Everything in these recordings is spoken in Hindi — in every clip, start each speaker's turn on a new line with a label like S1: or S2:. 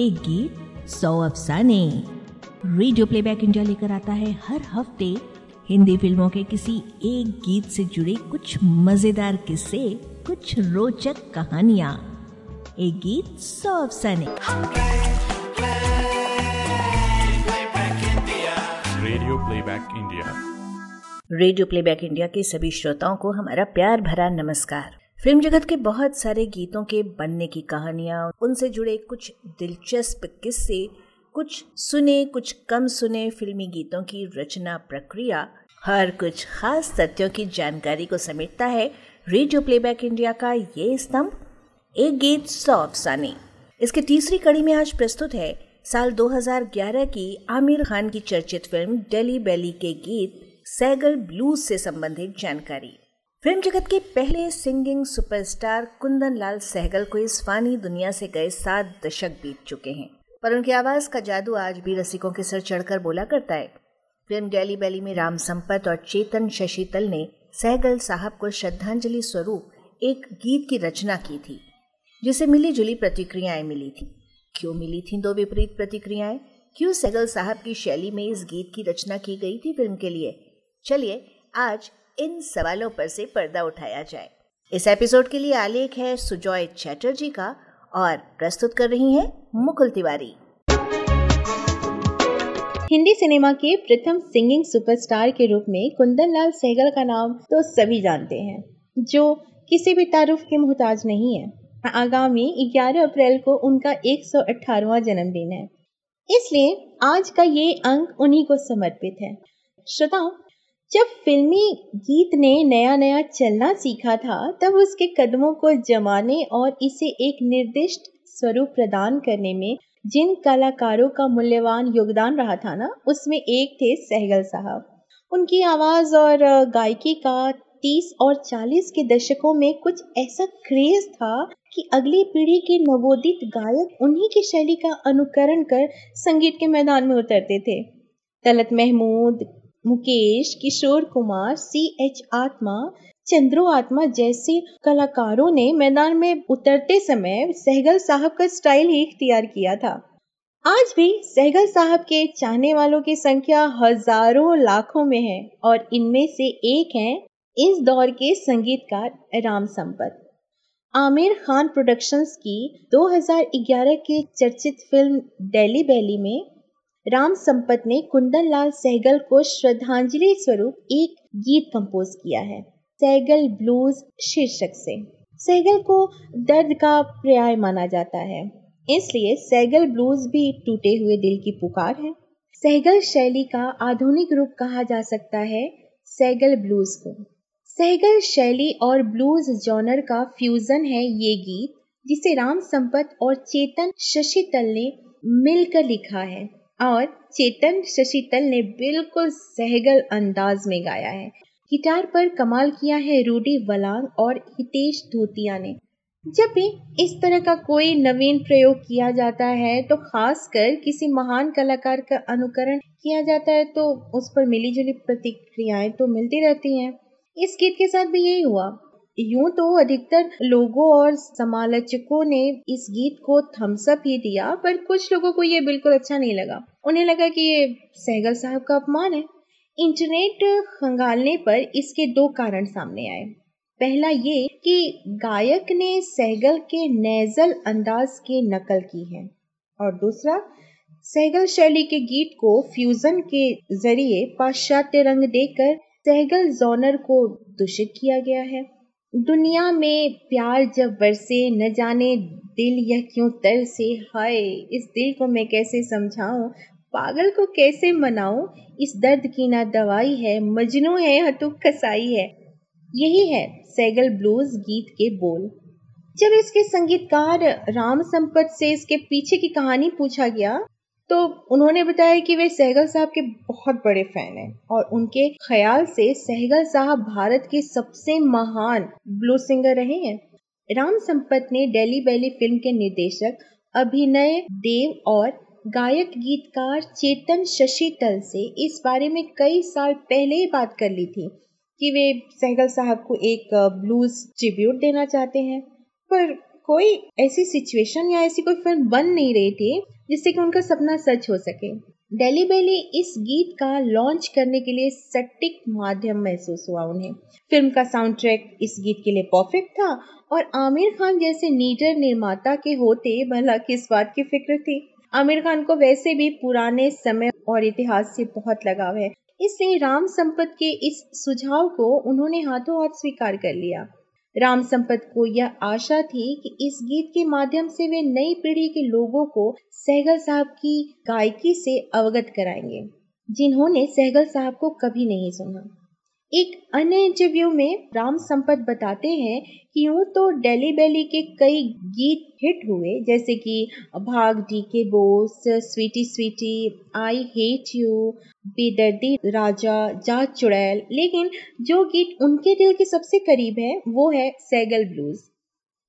S1: एक गीत सौ अफसाने। रेडियो प्लेबैक इंडिया लेकर आता है हर हफ़्ते हिंदी फ़िल्मों के किसी एक गीत से जुड़े कुछ मज़ेदार किस्से कुछ रोचक कहानियाँ। एक गीत सौ अफसाने।
S2: Radio playback India
S1: radio playback India के सभी श्रोताओं को हमारा प्यार भरा नमस्कार। फ़िल्म जगत के बहुत सारे गीतों के बनने की कहानियाँ, उनसे जुड़े कुछ दिलचस्प किस्से, कुछ सुने, कुछ कम सुने फिल्मी गीतों की रचना प्रक्रिया, हर कुछ खास तथ्यों की जानकारी को समेटता है रेडियो प्लेबैक इंडिया का ये स्तंभ, एक गीत सौ अफसाने। इसकी तीसरी कड़ी में आज प्रस्तुत है साल 2011 की आमिर खान की चर्चित फ़िल्म डेली बेली के गीत सैगल ब्लूज से संबंधित जानकारी। फ़िल्म जगत के पहले सिंगिंग सुपरस्टार कुंदन लाल सहगल को इस फानी दुनिया से गए सात दशक बीत चुके हैं, पर उनकी आवाज़ का जादू आज भी रसिकों के सर चढ़कर बोला करता है। फ़िल्म डेली बेली में राम संपत और चेतन शशितल ने सहगल साहब को श्रद्धांजलि स्वरूप एक गीत की रचना की थी, जिसे मिली जुली प्रतिक्रियाएँ मिली थी। क्यों मिली थी दो विपरीत प्रतिक्रियाएँ? क्यों सहगल साहब की शैली में इस गीत की रचना की गई थी फ़िल्म के लिए? चलिए आज इन सवालों पर से पर्दा उठाया जाए। इस एपिसोड के लिए आलेख है सुजॉय चैटर्जी का और प्रस्तुत कर रही हैं मुकुल तिवारी।
S3: हिंदी सिनेमा के प्रथम सिंगिंग सुपरस्टार के रूप में कुंदन लाल सहगल का नाम तो सभी जानते हैं, जो किसी भी तारुफ के मोहताज नहीं है। आगामी 11 अप्रैल को उनका 118वां जन्मदिन है। इसलिए आज का ये अंक उन्हीं को समर्पित है। श्रोताओं जब फिल्मी गीत ने नया नया चलना सीखा था, तब उसके कदमों को जमाने और इसे एक निर्दिष्ट स्वरूप प्रदान करने में जिन कलाकारों का मूल्यवान योगदान रहा था ना, उसमें एक थे सहगल साहब। उनकी आवाज़ और गायकी का तीस और चालीस के दशकों में कुछ ऐसा क्रेज था कि अगली पीढ़ी के नवोदित गायक उन्हीं की शैली का अनुकरण कर संगीत के मैदान में उतरते थे। तलत महमूद मुकेश, किशोर कुमार, सी एच आत्मा, चंद्रो आत्मा जैसे कलाकारों ने मैदान में उतरते समय सहगल साहब का स्टाइल ही इख्तियार किया था। आज भी सहगल साहब के चाहने वालों की संख्या हज़ारों लाखों में है और इनमें से एक हैं इस दौर के संगीतकार राम संपत। आमिर खान प्रोडक्शंस की 2011 की चर्चित फ़िल्म डेली बैली में राम संपत ने कुंदन लाल सहगल को श्रद्धांजलि स्वरूप एक गीत कंपोज किया है, सहगल ब्लूज शीर्षक से। सहगल को दर्द का पर्याय माना जाता है, इसलिए सहगल ब्लूज भी टूटे हुए दिल की पुकार है। सहगल शैली का आधुनिक रूप कहा जा सकता है सहगल ब्लूज को। सहगल शैली और ब्लूज जॉनर का फ्यूजन है ये गीत, जिसे राम संपत और चेतन शशितल ने मिलकर लिखा है। और चेतन शशितल ने बिल्कुल सहगल अंदाज में गाया है। गिटार पर कमाल किया है रूडी वलांग और हितेश धोतिया ने। जब भी इस तरह का कोई नवीन प्रयोग किया जाता है तो खासकर किसी महान कलाकार का अनुकरण किया जाता है तो उस पर मिली जुली प्रतिक्रियाएँ तो मिलती रहती हैं। इस गीत के साथ भी यही हुआ। यूँ तो अधिकतर लोगों और समालोचकों ने इस गीत को थम्सअप ही दिया, पर कुछ लोगों को ये बिल्कुल अच्छा नहीं लगा। उन्हें लगा कि ये सहगल साहब का अपमान है। इंटरनेट खंगालने पर इसके दो कारण सामने आए। पहला ये कि गायक ने सहगल के नेजल अंदाज की नकल की है और दूसरा, सहगल शैली के गीत को फ्यूजन के ज़रिए पाश्चात्य रंग देकर सहगल जोनर को दूषित किया गया है। दुनिया में प्यार जब बरसे, न जाने दिल यह क्यों तर से हाय, इस दिल को मैं कैसे समझाऊं? पागल को कैसे मनाऊं? इस दर्द की ना दवाई है, मजनू है हतुक कसाई है? यही है सैगल ब्लूज गीत के बोल। जब इसके संगीतकार राम संपत से इसके पीछे की कहानी पूछा गया तो उन्होंने बताया कि वे सहगल साहब के बहुत बड़े फ़ैन हैं और उनके ख्याल से सहगल साहब भारत के सबसे महान ब्लू सिंगर रहे हैं। राम संपत ने डेली बैली फ़िल्म के निर्देशक, अभिनय देव और गायक गीतकार चेतन शशि शशितल से इस बारे में कई साल पहले ही बात कर ली थी कि वे सहगल साहब को एक ब्लूज ट्रिब्यूट देना चाहते हैं। पर कोई ऐसी सिचुएशन या ऐसी कोई फ़िल्म बन नहीं रही थी जिससे कि उनका सपना सच हो सके। डेली बेली इस गीत का लॉन्च करने के लिए सटीक माध्यम महसूस हुआ उन्हें। फ़िल्म का साउंड ट्रैक इस गीत के लिए परफेक्ट था और आमिर खान जैसे नीडर निर्माता के होते भला किस बात की फ़िक्र थी? आमिर खान को वैसे भी पुराने समय और इतिहास से बहुत लगाव है। इसलिए राम संपत के इस सुझाव को उन्होंने हाथों हाथ स्वीकार कर लिया। राम संपत को यह आशा थी कि इस गीत के माध्यम से वे नई पीढ़ी के लोगों को सहगल साहब की गायकी से अवगत कराएँगे, जिन्होंने सहगल साहब को कभी नहीं सुना। एक अन्य इंटरव्यू में राम संपत बताते हैं कि यूँ तो डेली बेली के कई गीत हिट हुए, जैसे कि Bhaag D K Bose, sweety sweety I hate you Bedardi Raja, जा चुड़ैल। लेकिन जो गीत उनके दिल के सबसे करीब है, वो है सैगल ब्लूज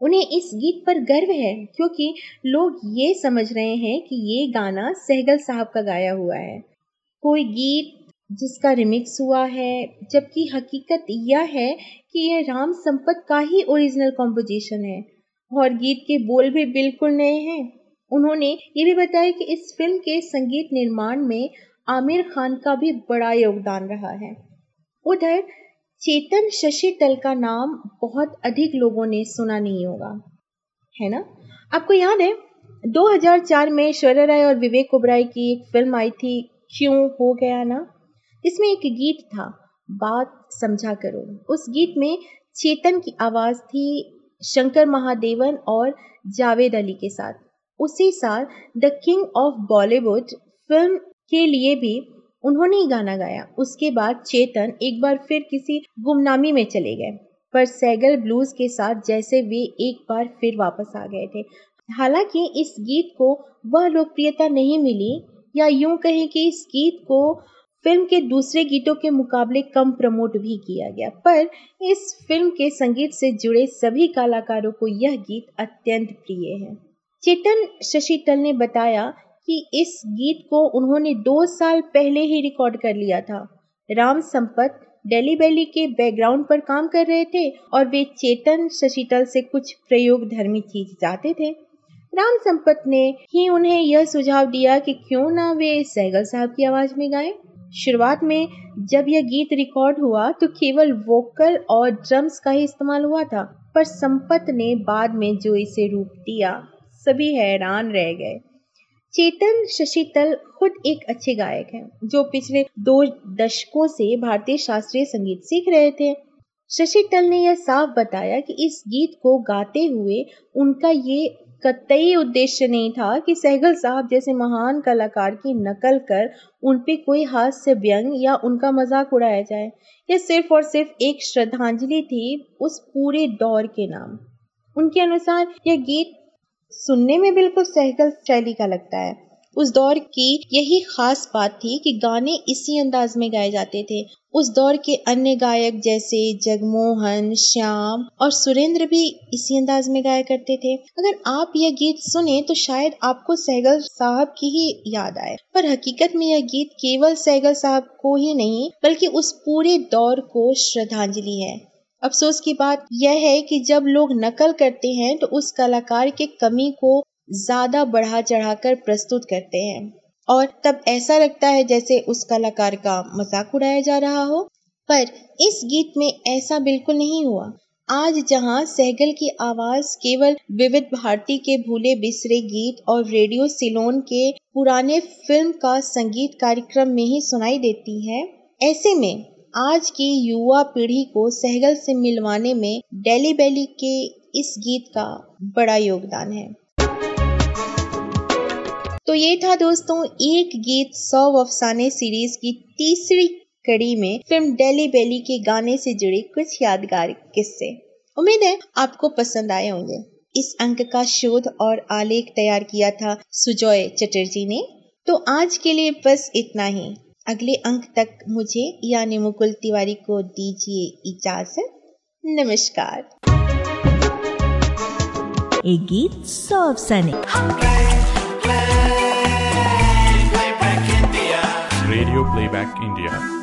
S3: उन्हें इस गीत पर गर्व है, क्योंकि लोग ये समझ रहे हैं कि ये गाना सहगल साहब का गाया हुआ है। कोई गीत जिसका रिमिक्स हुआ है, जबकि हकीकत यह है कि यह राम संपत का ही ओरिजिनल कॉम्पोजिशन है। और गीत के बोल भी बिल्कुल नए हैं। उन्होंने ये भी बताया कि इस फ़िल्म के संगीत निर्माण में आमिर खान का भी बड़ा योगदान रहा है। उधर, चेतन शशि तल का नाम बहुत अधिक लोगों ने सुना नहीं होगा। है ना? आपको याद है 2004 में ऐश्वर्या राय और विवेक ओबराय की एक फ़िल्म आई थी, क्यों हो गया ना? इसमें एक गीत था, बात समझा करो। उस गीत में चेतन की आवाज़ थी शंकर महादेवन और जावेद अली के साथ। उसी साल द किंग ऑफ़ बॉलीवुड फ़िल्म के लिए भी उन्होंने ही गाना गाया। उसके बाद चेतन एक बार फिर किसी गुमनामी में चले गए, पर सैगल ब्लूज के साथ जैसे वे एक बार फिर वापस आ गए थे। हालाँकि इस गीत को वह लोकप्रियता नहीं मिली या यूँ कहें कि इस गीत को फ़िल्म के दूसरे गीतों के मुकाबले कम प्रमोट भी किया गया। पर इस फ़िल्म के संगीत से जुड़े सभी कलाकारों को यह गीत अत्यंत प्रिय है। चेतन शशितल ने बताया कि इस गीत को उन्होंने दो साल पहले ही रिकॉर्ड कर लिया था। राम संपत डेली बेली के बैकग्राउंड पर काम कर रहे थे और वे चेतन शशितल से कुछ प्रयोग धर्मी चीज़ चाहते थे। राम संपत ने ही उन्हें यह सुझाव दिया कि क्यों ना वे सहगल साहब की आवाज़ में गाएँ। शुरुआत में जब यह गीत रिकॉर्ड हुआ तो केवल वोकल और ड्रम्स का ही इस्तेमाल हुआ था, पर संपत ने बाद में जो इसे रूप दिया, सभी हैरान रह गए। चेतन शशितल खुद एक अच्छे गायक हैं, जो पिछले दो दशकों से भारतीय शास्त्रीय संगीत सीख रहे थे। शशितल ने यह साफ़ बताया कि इस गीत को गाते हुए उनका ये कतई उद्देश्य नहीं था कि सहगल साहब जैसे महान कलाकार की नकल कर उन पे कोई हास्य व्यंग या उनका मज़ाक उड़ाया जाए यह सिर्फ़ और सिर्फ़ एक श्रद्धांजलि थी उस पूरे दौर के नाम। उनके अनुसार यह गीत सुनने में बिल्कुल सहगल शैली का लगता है। उस दौर की यही खास बात थी कि गाने इसी अंदाज में गाए जाते थे। उस दौर के अन्य गायक जैसे जगमोहन, श्याम और सुरेंद्र भी इसी अंदाज में गाया करते थे। अगर आप यह गीत सुने तो शायद आपको सहगल साहब की ही याद आए। पर हकीकत में यह गीत केवल सहगल साहब को ही नहीं, बल्कि उस पूरे दौर को श्रद्धांजलि है। अफसोस की बात यह है कि जब लोग नकल करते हैं तो उस कलाकार के कमी को ज़्यादा बढ़ा चढ़ाकर प्रस्तुत करते हैं। और तब ऐसा लगता है जैसे उस कलाकार का मज़ाक उड़ाया जा रहा हो। पर इस गीत में ऐसा बिल्कुल नहीं हुआ। आज जहाँ सहगल की आवाज़ केवल विविध भारती के भूले बिसरे गीत और रेडियो सिलोन के पुराने फ़िल्म का संगीत कार्यक्रम में ही सुनाई देती है, ऐसे में आज की युवा पीढ़ी को सहगल से मिलवाने में डेली बेली के इस गीत का बड़ा योगदान है। तो ये था दोस्तों एक गीत सौ अफसाने सीरीज़ की तीसरी कड़ी में फ़िल्म डेली बेली के गाने से जुड़े कुछ यादगार किस्से। उम्मीद है आपको पसंद आए होंगे। इस अंक का शोध और आलेख तैयार किया था सुजॉय चटर्जी ने। तो आज के लिए बस इतना ही। अगले अंक तक मुझे यानी मुकुल तिवारी को दीजिए इजाज़त। नमस्कार।
S1: एक गीत सौ अफसाने Playback India.
S2: Radio Playback India.